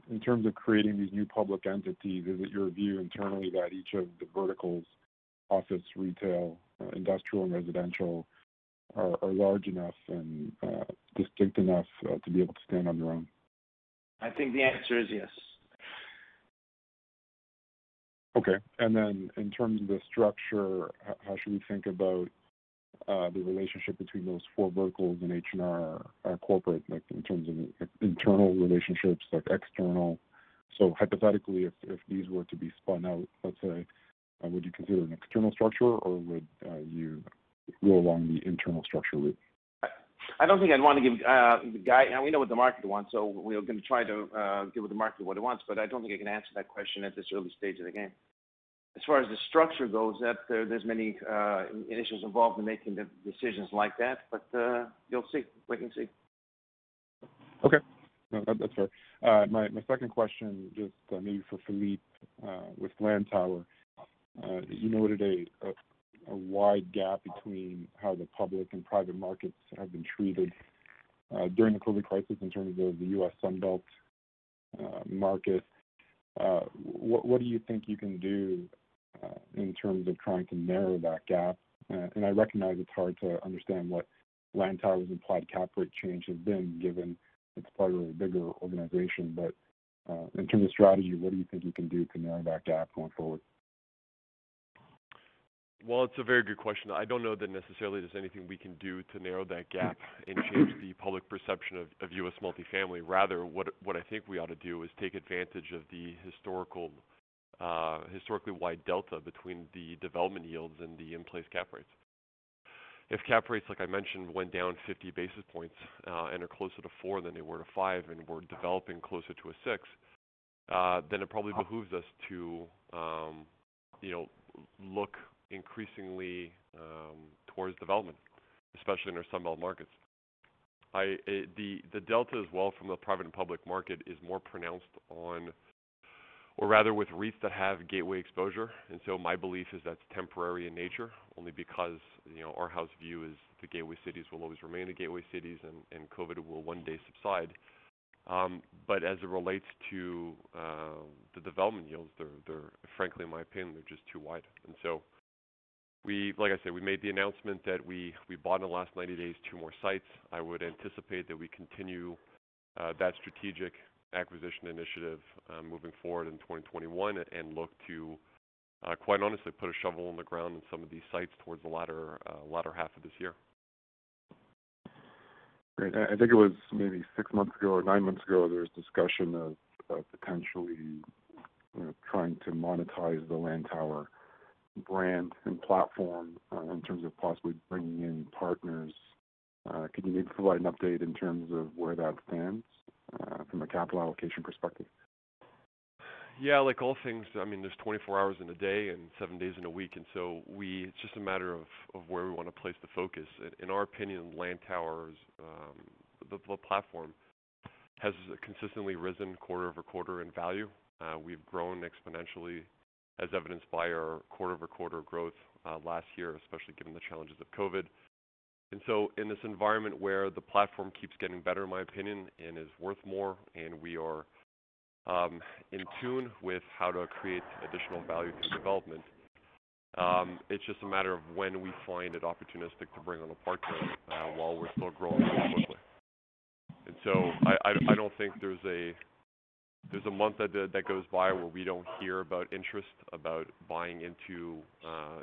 in terms of creating these new public entities, is it your view internally that each of the verticals, office, retail, industrial, and residential, are large enough and distinct enough to be able to stand on their own? I think the answer is yes. Okay. And then in terms of the structure, how should we think about uh, the relationship between those four verticals and H&R uh, corporate, like in terms of internal relationships, like external? So hypothetically, if these were to be spun out, let's say, uh, would you consider an external structure, or would you go along the internal structure route? I don't think I'd want to give uh, the guy. Now We know what the market wants, so we're going to try to uh, give the market what it wants, but I don't think I can answer that question at this early stage of the game. As far as the structure goes, uh, there's many uh, issues involved in making the decisions like that, but you'll see. Wait and see. Okay. No, that's fair. My second question, just maybe for Philippe, with Lantower. You noted a wide gap between how the public and private markets have been treated uh, during the COVID crisis in terms of the U.S. Sun Belt uh, market. Uh, what do you think you can do in terms of trying to narrow that gap? And I recognize it's hard to understand what Lantower's implied cap rate change has been, given it's part of a bigger organization. But in terms of strategy, what do you think you can do to narrow that gap going forward? Well, it's a very good question. I don't know that necessarily there's anything we can do to narrow that gap and change the public perception of U.S. multifamily. Rather, what I think we ought to do is take advantage of the historical, uh, historically wide delta between the development yields and the in-place cap rates. If cap rates, like I mentioned, went down 50 basis points uh, and are closer to four than they were to five, and we're developing closer to a six, uh, then it probably behooves us to um, you know, look increasingly um, towards development, especially in our Sun Belt markets. Eh, the delta as well from the private and public market is more pronounced on, or rather with REITs that have gateway exposure. And so my belief is that's temporary in nature, only because you our house view is the gateway cities will always remain the gateway cities, and COVID will one day subside. Um but as it relates to uh, the development yields, they're frankly, in my opinion, they're just too wide. We like I said, we made the announcement that we bought in the last 90 days two more sites. I would anticipate that we continue uh, that strategic acquisition initiative uh, moving forward in 2021 and look to, uh, quite honestly, put a shovel in the ground in some of these sites towards the latter half of this year. Great. I think it was maybe six months ago or nine months ago, there was discussion of potentially trying to monetize the Lantower brand and platform uh, in terms of possibly bringing in partners. Uh, could you maybe provide an update in terms of where that stands uh, from a capital allocation perspective? Yeah, like all things, I mean, there's 24 hours in a day and seven days in a week. And so it's just a matter of where we want to place the focus. In our opinion, Lantower's um, the platform has consistently risen quarter-over-quarter in value. We've grown exponentially as evidenced by our quarter-over-quarter growth uh, last year, especially given the challenges of COVID. And so in this environment where the platform keeps getting better, in my opinion, and is worth more, and we are um, in tune with how to create additional value through development, um, it's just a matter of when we find it opportunistic to bring on a partner uh, while we're still growing so quickly. And so I don't think there's a month that goes by where we don't hear about interest about buying into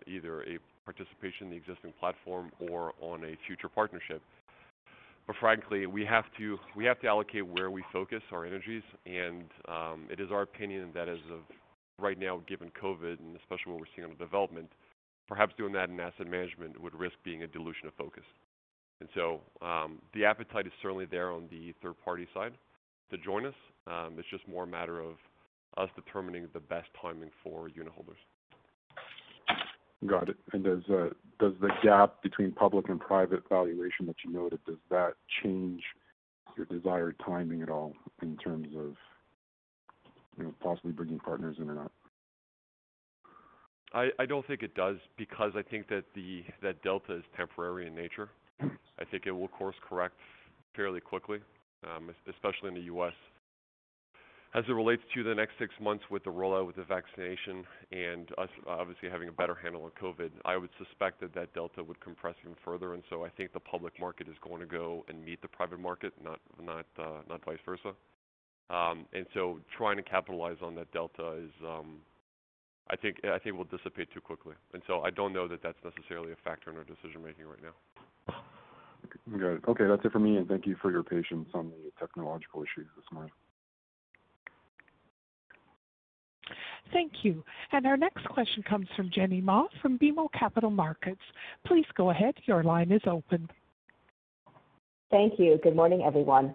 either a participation in the existing platform or on a future partnership. But frankly, we have to we have to allocate where we focus our energies, and it is our opinion that as of right now, given COVID, and especially what we're seeing on the development, perhaps doing that in asset management would risk being a dilution of focus. And so um, the appetite is certainly there on the third-party side to join us. Um, it's just more a matter of us determining the best timing for unitholders. Got it. And does uh, does the gap between public and private valuation that you noted, does that change your desired timing at all in terms of possibly bringing partners in or not? I, I don't think it does because I think that the that delta is temporary in nature. Hmm. I think it will course correct fairly quickly, especially in the U.S. As it relates to the next six months with the rollout with the vaccination and us obviously having a better handle on COVID, I would suspect that that delta would compress even further. And so I think the public market is going to go and meet the private market, not not not vice versa. Um, and so trying to capitalize on that delta is, um, I think will dissipate too quickly. And so I don't know that that's necessarily a factor in our decision-making right now. Got it. Okay, that's it for me, and thank you for your patience on the technological issues this morning. Thank you. And our next question comes from Jenny Ma from BMO Capital Markets. Please go ahead. Your line is open. Thank you. Good morning, everyone.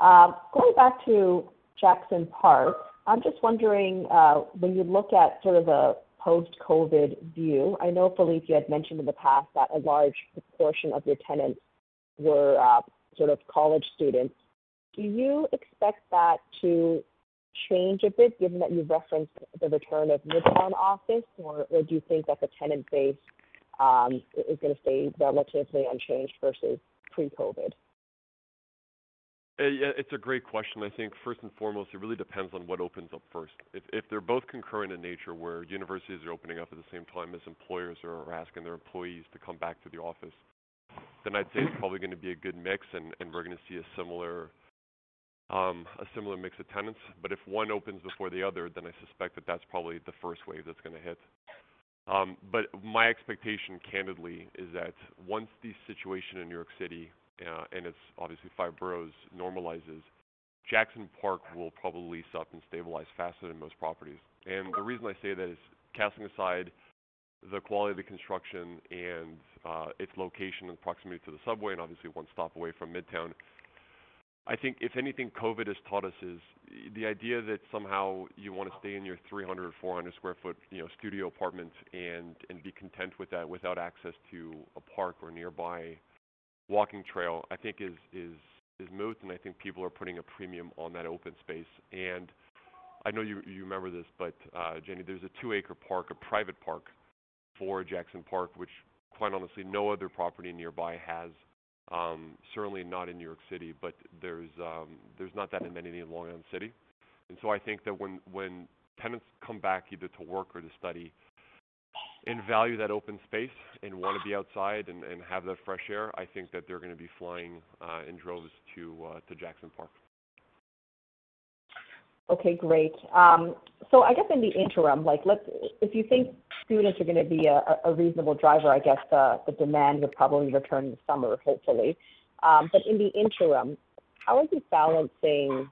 Uh, going back to Jackson Park, I'm just wondering, uh, when you look at sort of a post-COVID view, I know, Philippe, you had mentioned in the past that a large proportion of your tenants were sort of college students. do you expect that to change a bit, given that you've referenced the return of Midtown office, or, or do you think that the tenant base um, is going to stay relatively unchanged versus pre-COVID? Uh, it's a great question. I think first and foremost, it really depends on what opens up first. If if they're both concurrent in nature, where universities are opening up at the same time as employers are asking their employees to come back to the office, then I'd say it's probably going to be a good mix, and and we're going to see a similar um, a similar mix of tenants. But if one opens before the other, then I suspect that that's probably the first wave that's going to hit. Um, but my expectation, candidly, is that once the situation in New York City uh, and it's obviously five boroughs normalizes, Jackson Park will probably lease up and stabilize faster than most properties. And the reason I say that is casting aside the quality of the construction and uh, its location and proximity to the subway, and obviously one stop away from Midtown. I think if anything COVID has taught us is the idea that somehow you want to stay in your 300 or 400 square foot, you know, studio apartment and and be content with that without access to a park or nearby walking trail, I think is is is moot, and I think people are putting a premium on that open space. And I know you you remember this, but uh, Jenny, there's a two-acre park, a private park, for Jackson Park, which quite honestly no other property nearby has. Um, certainly not in New York City, but there's um, there's not that many in Long Island City. And so I think that when when tenants come back either to work or to study, and value that open space and want to be outside and, and have that fresh air, I think that they're going to be flying uh, in droves to uh, to Jackson Park. Okay, great. Um, so I guess in the interim, like let's if you think students are going to be a, a reasonable driver, I guess the, the demand would probably return in the summer, hopefully. Um, but in the interim, how are you balancing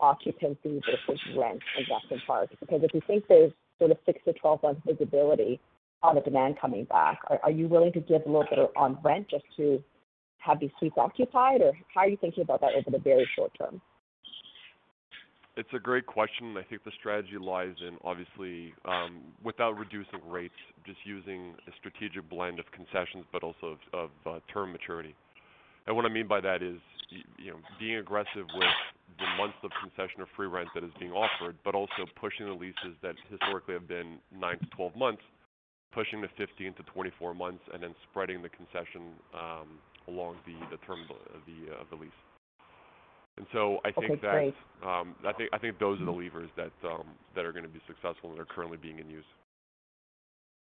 occupancy versus rent in Jackson Park? Because if you think there's sort of six to 12 months visibility on the demand coming back? Are, are you willing to give a little bit on rent just to have these suites occupied, or how are you thinking about that over the very short term? It's a great question. I think the strategy lies in obviously um, without reducing rates, just using a strategic blend of concessions, but also of, of uh, term maturity. And what I mean by that is, you know, being aggressive with the months of concession or free rent that is being offered, but also pushing the leases that historically have been 9 to 12 months, pushing to 15 to 24 months, and then spreading the concession um, along the, the term of the, uh, of the lease. And so I think okay, that um, I think I think those are the levers that um, that are going to be successful and are currently being in use.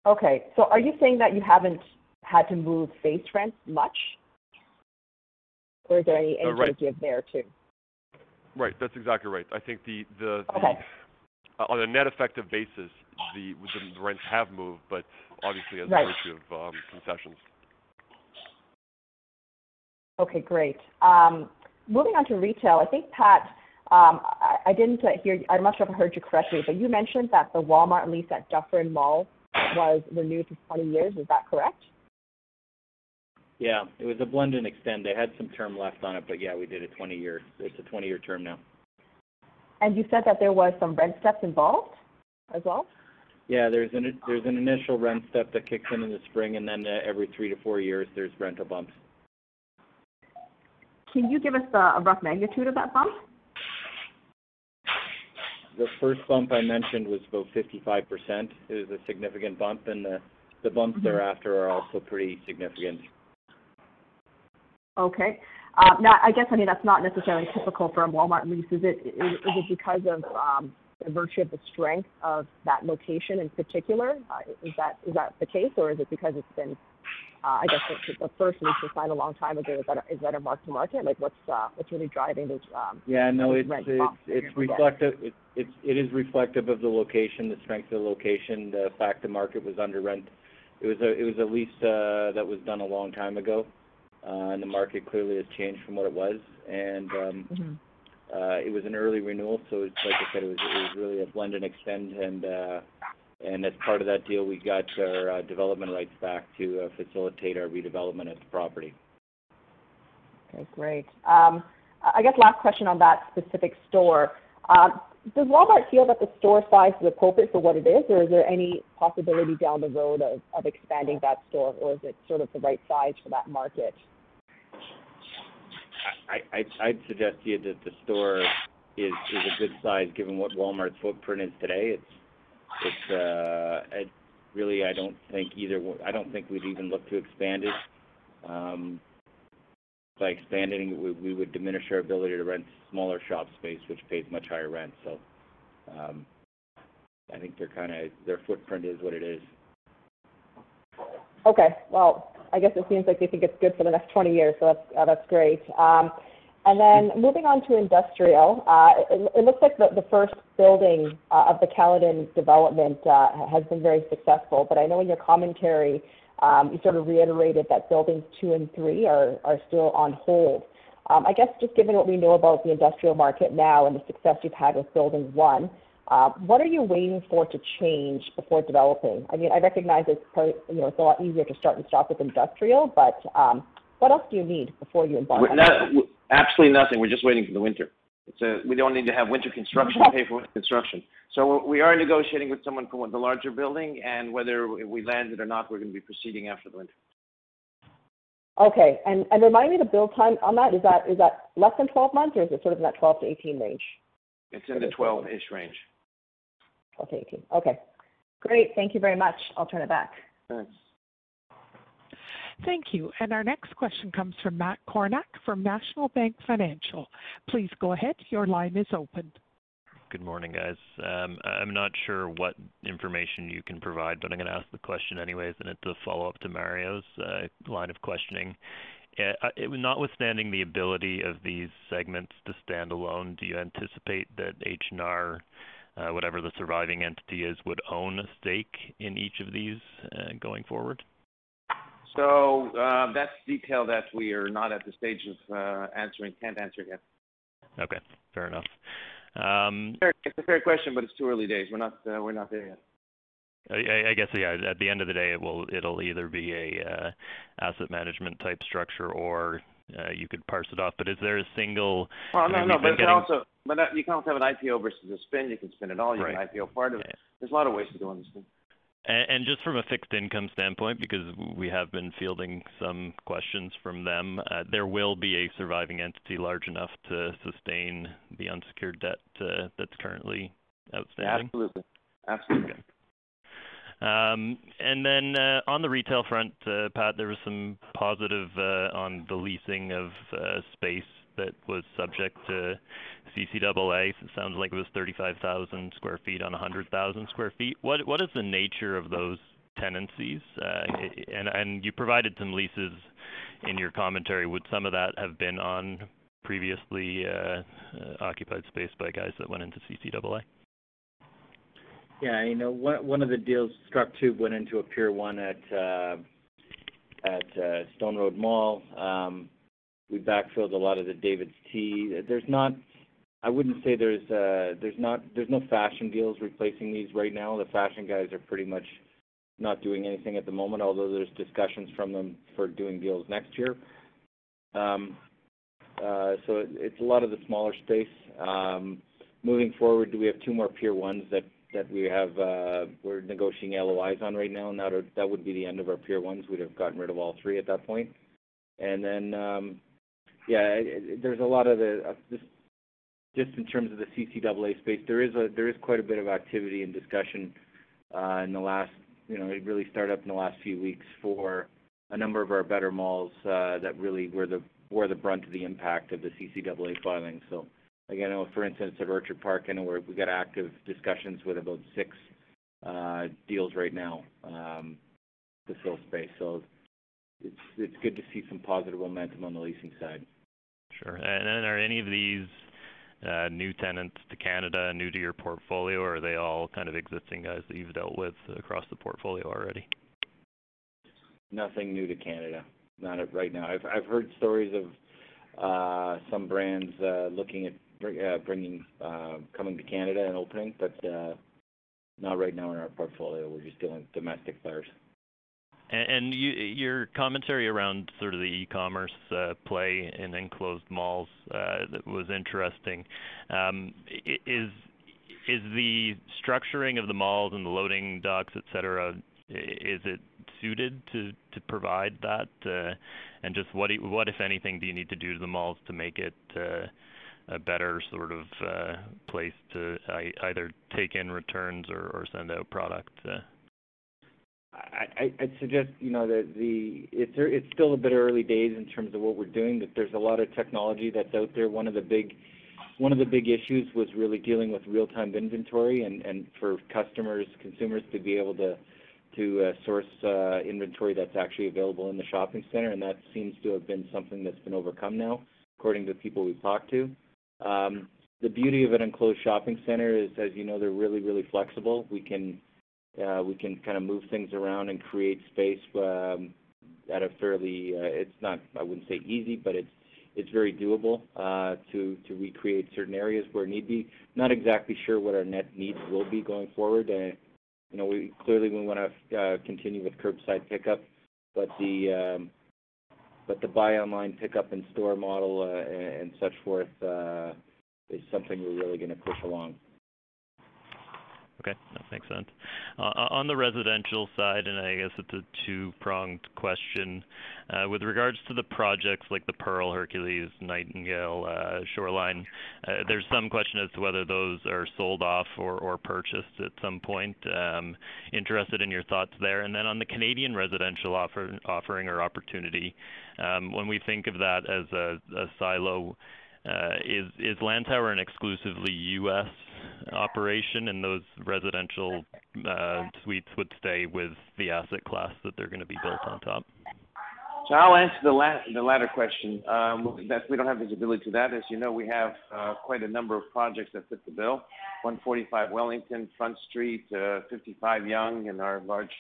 Okay, so are you saying that you haven't had to move face rents much, or is there any, uh, right. give there too? Right, that's exactly right. I think the the, the uh, on a net effective basis, the the rents have moved, but obviously as right. a virtue of um, concessions. Okay, great. Um, moving on to retail, I think Pat, um, I, I, didn't uh, hear. I'm not sure if I heard you correctly, but you mentioned that the Walmart lease at Dufferin Mall was renewed for 20 years. Is that correct? Yeah, it was a blend and extend. They had some term left on it, but yeah, we did a 20 year. It's a 20 year term now. And you said that there was some rent steps involved as well. Yeah, there's an there's an initial rent step that kicks in in the spring, and then uh, every three to four years there's rental bumps. Can you give us a rough magnitude of that bump? The first bump I mentioned was about 55%. It was a significant bump, and the bumps Mhm. thereafter are also pretty significant. Okay. Um, now, I guess, I mean, that's not necessarily typical for a Walmart lease. Is it, is, is it because of um, the virtue of the strength of that location in particular? Uh, is that is that the case, or is it because it's been, uh, I guess, the, the first lease was signed a long time ago? Is that a, is that a mark to market? Like, what's uh, what's really driving those? Um, Yeah, no, it's it's it's you're able to get? reflective. It, it's it is reflective of the location, the strength of the location, the fact the market was under rent. It was a it was a lease uh, that was done a long time ago, uh, and the market clearly has changed from what it was. And um, Mhm. uh, it was an early renewal, so it's like I said, it was it was really a blend and extend. And uh, and as part of that deal, we got our uh, development rights back to uh, facilitate our redevelopment of the property. Okay, great. Um, I guess last question on that specific store. Um, does Walmart feel that the store size is appropriate for what it is, or is there any possibility down the road of, of expanding that store, or is it sort of the right size for that market? I'd suggest to you that the store is a good size given what Walmart's footprint is today. It's really, I don't think either I don't think we'd even look to expand it. By expanding, we would diminish our ability to rent smaller shop space, which pays much higher rent. So um, I think they're kind of their footprint is what it is. Okay. Well, I guess it seems like they think it's good for the next 20 years, so that's that's great. Um, and then moving on to industrial. It looks like the first building uh, of the Caledon development uh, has been very successful. But I know in your commentary, um, you sort of reiterated that buildings two and three are still on hold. Um, I guess just given what we know about the industrial market now and the success you've had with building one, uh, what are you waiting for to change before developing? I mean, I recognize it's you know, it's a lot easier to start and stop with industrial, but um, what else do you need before you embark on that? Absolutely nothing. We're just waiting for the winter. We don't need to have winter construction to pay for winter construction. So we are negotiating with someone for the larger building, and whether we land it or not, we're going to be proceeding after the winter. Okay. And, and remind me the build time on that. Is that is that less than 12 months, or is it sort of in that 12 to 18 range? It's in the 12-ish range. 12-18. Okay. Great. Thank you very much. I'll turn it back. Thanks. Thank you. And our next question comes from Matt Kornack from National Bank Financial. Please go ahead. Your line is open. Good morning, guys. Um, I'm not sure what information you can provide, but I'm going to ask the question anyways, and it's a follow-up to Mario's uh, line of questioning. Uh, notwithstanding the ability of these segments to stand alone, do you anticipate that H&R, uh, whatever the surviving entity is, would own a stake in each of these going forward? Uh, that's detail that we are not at the stage of uh, answering. Can't answer yet. Okay. Fair enough. Um, it's a fair question, but it's too early days. We're not uh, there yet. I guess, yeah, at the end of the day, it'll either be a asset management type structure or you could parse it off. But is there a single? Oh, no. No, but you can also have an IPO versus a spin. You can spin it all. Right. You can IPO part of it. There's a lot of ways to go on this thing. And just from a fixed income standpoint, because we have been fielding some questions from them, uh, there will be a surviving entity large enough to sustain the unsecured debt uh, that's currently outstanding? Absolutely. Absolutely. Okay. Um, and then, uh, on the retail front, Pat, there was some positive on the leasing of space that was subject to CCAA. It sounds like it was 35,000 square feet on 100,000 sq ft. What is the nature of those tenancies? Uh, and and you provided some leases in your commentary. Would some of that have been on previously uh, occupied space by guys that went into CCAA? Yeah. You know, one of the deals struck too went into a Pier 1 at uh, Stone Road Mall. Um, We backfilled a lot of the David's Tea. There's not. I wouldn't say there's uh, there's not there's no fashion deals replacing these right now. The fashion guys are pretty much not doing anything at the moment, although there's discussions from them for doing deals next year. Um, uh, so it's a lot of the smaller space. Um, moving forward, do we have two more Pier 1s that that we have uh, we're negotiating LOIs on right now, and that would be the end of our Pier 1s. We'd have gotten rid of all three at that point. Um, Yeah, there's a lot of the uh, just in terms of the CCAA space, there is there is quite a bit of activity and discussion. Uh, in the last you know it really started up in the last few weeks for a number of our better malls that really were the were the brunt of the impact of the CCAA filing. So again, for instance, at Orchard Park, I know we've got active discussions with about six deals right now to fill space. So it's it's good to see some positive momentum on the leasing side. Sure. Are any of these uh, new tenants to Canada, new to your portfolio, or are they all kind of existing guys that you've dealt with across the portfolio already? Nothing new to Canada. Not right now. I've heard stories of uh, some brands uh, looking at bringing coming to Canada and opening, but not right now in our portfolio. We're just dealing with domestic players. And your commentary around sort of the e-commerce uh, play in enclosed malls uh, was interesting. Um, is the structuring of the malls and the loading docks, et cetera, is it suited to provide that? Uh, and just what, if anything, do you need to do to the malls to make it a better sort of place to either take in returns or send out product? I'd suggest, you know, that it's still a bit early days in terms of what we're doing, that there's a lot of technology that's out there. One of the big issues was really dealing with real-time inventory and for customers, consumers to be able to uh, source uh, inventory that's actually available in the shopping center, and that seems to have been something that's been overcome now, according to people we've talked to. Um, the beauty of an enclosed shopping center is, as you know, they're really, really flexible. We can Uh, kind of move things around and create space um, at a fairly, uh, it's not, I wouldn't say easy, but it's it's very doable uh, to to recreate certain areas where need be. Not exactly sure what our net needs will be going forward. You know, we clearly we wanna continue with curbside pickup, but the um, but the buy online, pickup in store model and so forth is something we're really gonna push along. Okay. That makes sense. Uh, uh, on the residential side, and I guess it's a two-pronged question. Uh, with regards to the projects like The Pearl, Hercules, Nightingale, Shoreline, there's some question as to whether those are sold off or purchased at some point. Um, interested in your thoughts there. And then on the Canadian residential offering or opportunity, um, when we think of that as a silo, is Lantower an exclusively U.S. operation and those residential uh, suites would stay with the asset class that they're gonna be built on top? So I'll answer the latter question. Um, that we don't have visibility to that. As you know, we have uh, quite a number of projects that fit the bill. 145 Wellington, Front Street, uh, 55 Yonge, and our large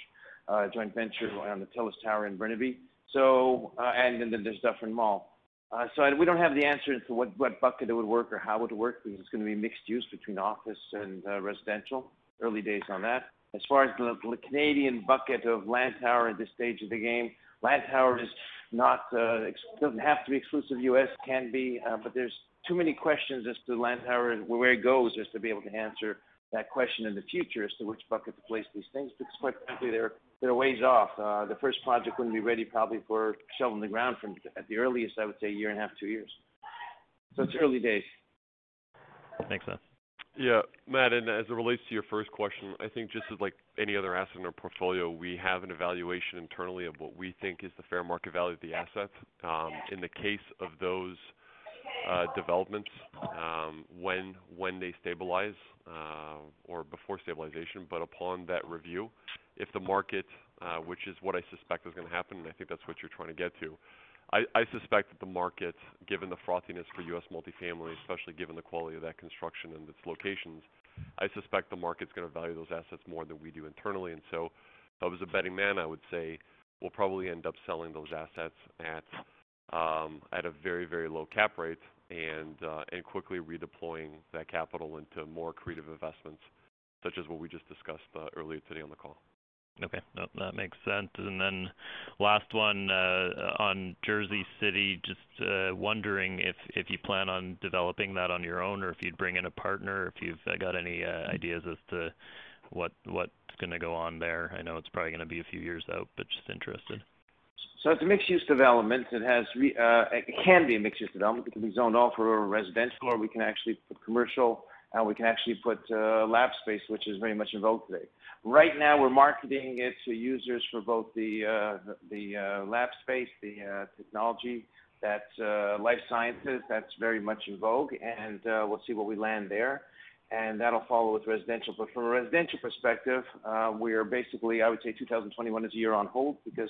joint venture on the TELUS Tower in Burnaby. So, and then there's Dufferin Mall. Uh, so, we don't have the answer as to what what bucket it would work or how it would work because it's gonna be mixed use between office and uh, residential. Early days on that. As far as the Canadian bucket of Lantower at this stage of the game, Lantower is not, uh, doesn't have to be exclusive U.S., can be, but there's too many questions as to Lantower and where it goes just to be able to answer that question in the future as to which bucket to place these things, because quite frankly, they're they're ways off. Uh, the first project wouldn't be ready probably for shoveling the ground from, at the earliest, I would say a year and a half, two years. So it's early days. Makes sense. Yeah. Matt, and as it relates to your first question, I think just as like any other asset in our portfolio, we have an evaluation internally of what we think is the fair market value of the asset. Um, in the case of those Uh, developments, um, when they stabilize, uh, or before stabilization, but upon that review, if the market, uh, which is what I suspect is gonna happen, and I think that's what you're trying to get to. I suspect that the market, given the frothiness for U.S. multifamily, especially given the quality of that construction and its locations, I suspect the market's gonna value those assets more than we do internally. If I was a betting man, I would say we'll probably end up selling those assets at Um, a very, very low cap rate and uh, and quickly redeploying that capital into more creative investments, such as what we just discussed uh, earlier today on the call. Okay. No, that makes sense. And then last one, uh, on Jersey City, just wondering if if you plan on developing that on your own or if you'd bring in a partner, if you've got any ideas as to what what's gonna go on there. I know it's probably gonna be a few years out, but just interested. So it's a mixed-use development. It has; uh, it can be a mixed-use development. It can be zoned all for residential, or we can actually put commercial, and we can actually put uh, lab space, which is very much in vogue today. Right now, we're marketing it to users for both the uh, the lab space, the technology, that's life sciences, that's very much in vogue, and we'll see where we land there. And that'll follow with residential. But from a residential perspective, we are basically, I would say 2021 is a year on hold because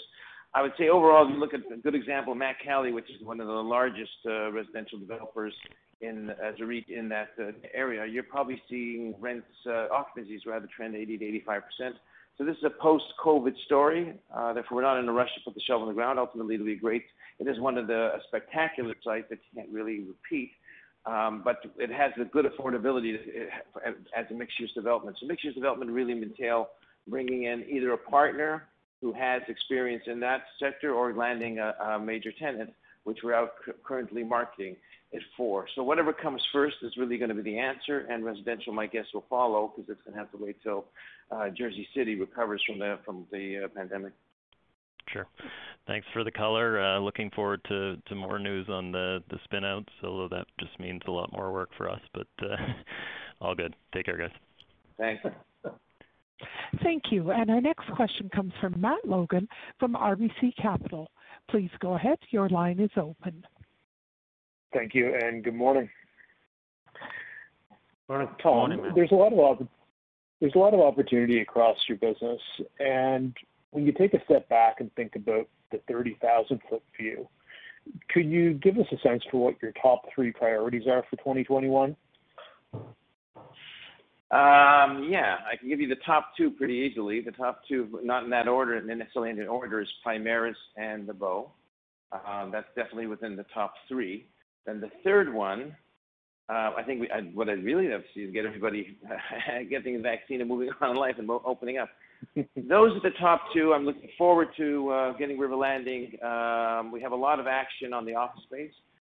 I would say overall, if you look at a good example, Mack-Cali, which is one of the largest uh, residential developers as a REIT in that uh, area, you're probably seeing rents, uh, occupancies rather trend 80 to 85 percent. So this is a post-COVID story. Therefore, we're not in a rush to put the shovel in the ground. Ultimately, it'll be great. It is one of the spectacular sites that you can't really repeat, um, but it has a good affordability as a mixed-use development. So mixed-use development really entail bringing in either a partner who has experience in that sector or landing a major tenant, which we're out currently marketing it for. So whatever comes first is really gonna be the answer, and residential, my guess, will follow because it's gonna have to wait till uh, Jersey City recovers from the from the uh, pandemic. Sure. Thanks for the color. Uh, looking forward to to more news on the spin-outs, although that just means a lot more work for us, but uh, all good. Take care, guys. Thanks. Thank you. And our next question comes from Matt Logan from RBC Capital. Please go ahead. Your line is open. Thank you, and good morning. Morning. Tom, there's a lot of opportunity across your business, and when you take a step back and think about the 30,000-foot view, could you give us a sense for what your top three priorities are for 2021? Um, yeah. I can give you the top two pretty easily. The top two, not in that order, and necessarily in the order, is Primaris and The Bow. Um, That's definitely within the top three. Then The third one, uh, I think what I'd really love to see is get everybody getting the vaccine and moving on in life and opening up. Those are the top two. I'm looking forward to uh, getting River Landing. Um, we have a lot of action on the office space.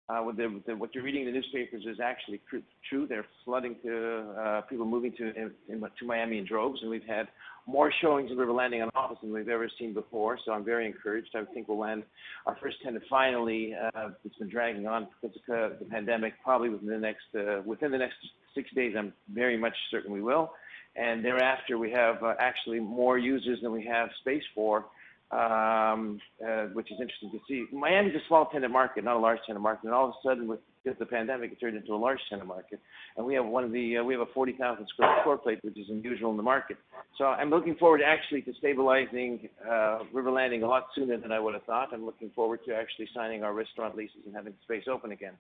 Uh, what you're reading in the newspapers is actually true. They're flooding to uh, people moving to to Miami in droves, and we've had more showings of River Landing on office than we've ever seen before. So I'm very encouraged. I think we'll land our first tenant finally. Uh, it's been dragging on because of the pandemic. Probably within the next within the next six days, I'm very much certain we will. And thereafter, we have actually more users than we have space for, Um, uh, which is interesting to see. Miami is a small tenant market, not a large tenant market. And all of a sudden, with the pandemic, it turned into a large tenant market. And we have one of the uh, we have a 40,000 square foot floor plate, which is unusual in the market. So I'm looking forward actually to stabilizing uh, River Landing a lot sooner than I would've thought. I'm looking forward to actually signing our restaurant leases and having the space open again.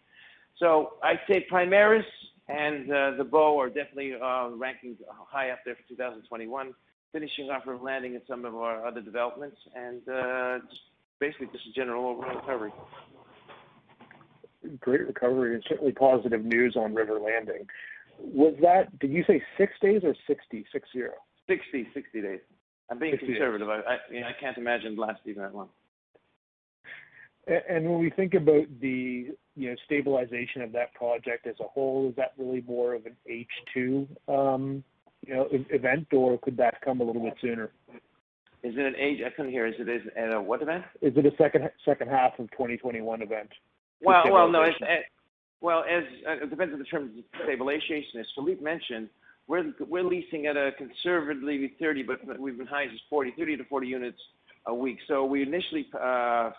So I'd say Primaris and uh, The Bow are definitely ranking high up there for 2021. Finishing off River Landing and some of our other developments, and uh, basically just a general overall recovery. Great recovery and certainly positive news on River Landing. Was that, did you say six days or 60? Six, zero? 60 60 days. I'm being conservative. I can't imagine lasting that long. And when we think about the you know stabilization of that project as a whole, is that really more of an H2 event, or could that come a little bit sooner? Is it an age? I couldn't hear. Is it is it a what event? Is it a second second half of 2021 event? Well, well, no. Well, as uh, it depends on the terms of stabilization. As Philippe mentioned, we're we're leasing at a conservatively 30, but we've been high as 40, 30 to 40 units a week. So we initially uh,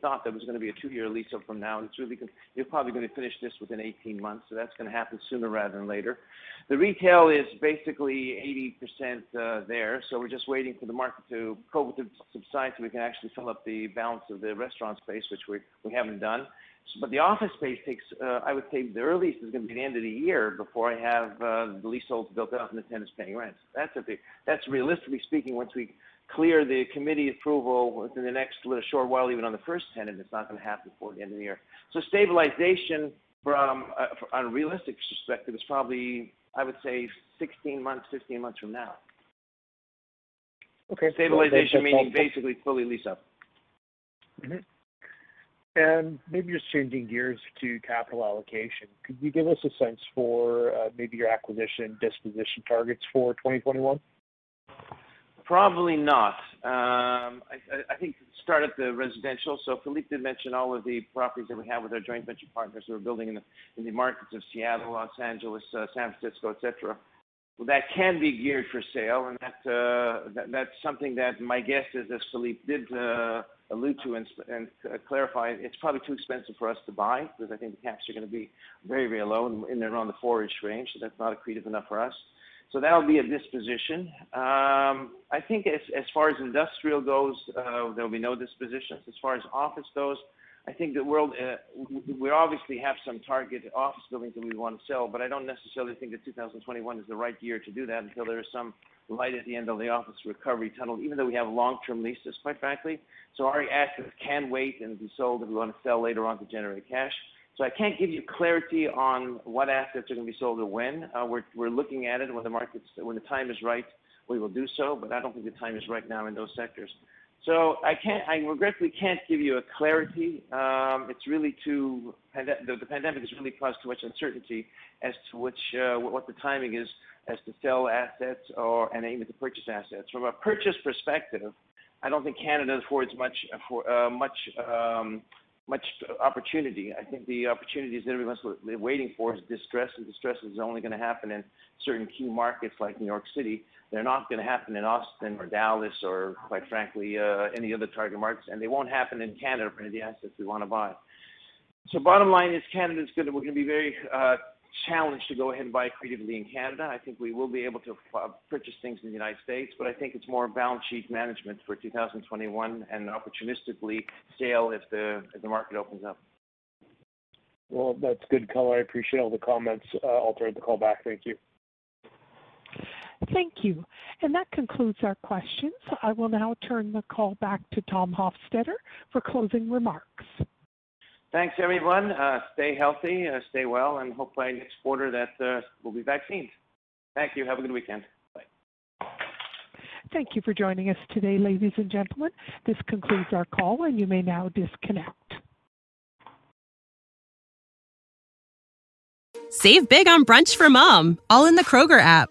thought that was going to be a two-year lease up from now, and it's really going you're probably going to finish this within 18 months. So that's going to happen sooner rather than later. The retail is basically 80% uh, there, so we're just waiting for the market to COVID to subside so we can actually fill up the balance of the restaurant space, which we we haven't done. But the office space takes, uh, I would say the earliest is going to be the end of the year before I have uh, the leaseholds built out and the tenants paying rent. That's a big, that's realistically speaking, once we clear the committee approval within the next little short while, even on the first tenant, it's not going to happen before the end of the year. So stabilization from a realistic perspective is probably, I would say 16 months, 15 months from now. Okay. Stabilization meaning basically fully lease up. And maybe just changing gears to capital allocation. Could you give us a sense for uh, maybe your acquisition disposition targets for 2021? Probably not. Um, I I think start at the residential. So Philippe did mention all of the properties that we have with our joint venture partners who are building in the in the markets of Seattle, Los Angeles, San Francisco, et cetera. That can be geared for sale, and that, uh, that's something that my guess is, as Philippe did uh, allude to and and clarify, it's probably too expensive for us to buy because I think the caps are going to be very very low, in and around the four-ish range. So that's not accretive enough for us. So that'll be a disposition. Um, I think as as far as industrial goes, uh, there'll be no dispositions. As far as office goes, I think the world, uh, we obviously have some target office buildings that we want to sell, but I don't necessarily think that 2021 is the right year to do that until there is some light at the end of the office recovery tunnel, even though we have long-term leases, quite frankly. So our assets can wait and be sold if we want to sell later on to generate cash. I can't give you clarity on what assets are going to be sold or when. We're looking at it. When the time is right, we will do so, but I don't think the time is right now in those sectors. So I can't, I regretfully can't give you a clarity. Um, it's really too, the pandemic has really caused too much uncertainty as to which what the timing is as to sell assets or, and even to purchase assets. From a purchase perspective, I don't think Canada affords much uh, much um, much opportunity. I think the opportunities that everyone's waiting for is distress, and distress is only going to happen in certain key markets like New York City. They're not going to happen in Austin or Dallas or, quite frankly, uh, any other target markets, and they won't happen in Canada for any of the assets we want to buy. So bottom line is Canada's going to, we're going to be very uh, challenged to go ahead and buy creatively in Canada. I think we will be able to uh, purchase things in the United States, but I think it's more balance sheet management for 2021 and opportunistically sale if the if the market opens up. Well, that's good color. I appreciate all the comments. Uh, I'll turn the call back. Thank you. Thank you. And that concludes our questions. I will now turn the call back to Tom Hofstedter for closing remarks. Thanks, everyone. Uh, stay healthy, uh, stay well, and hope by next quarter that uh, we'll be vaccinated. Thank you. Have a good weekend. Bye. Thank you for joining us today, ladies and gentlemen. This concludes our call, and you may now disconnect. Save big on brunch for mom, all in the Kroger app.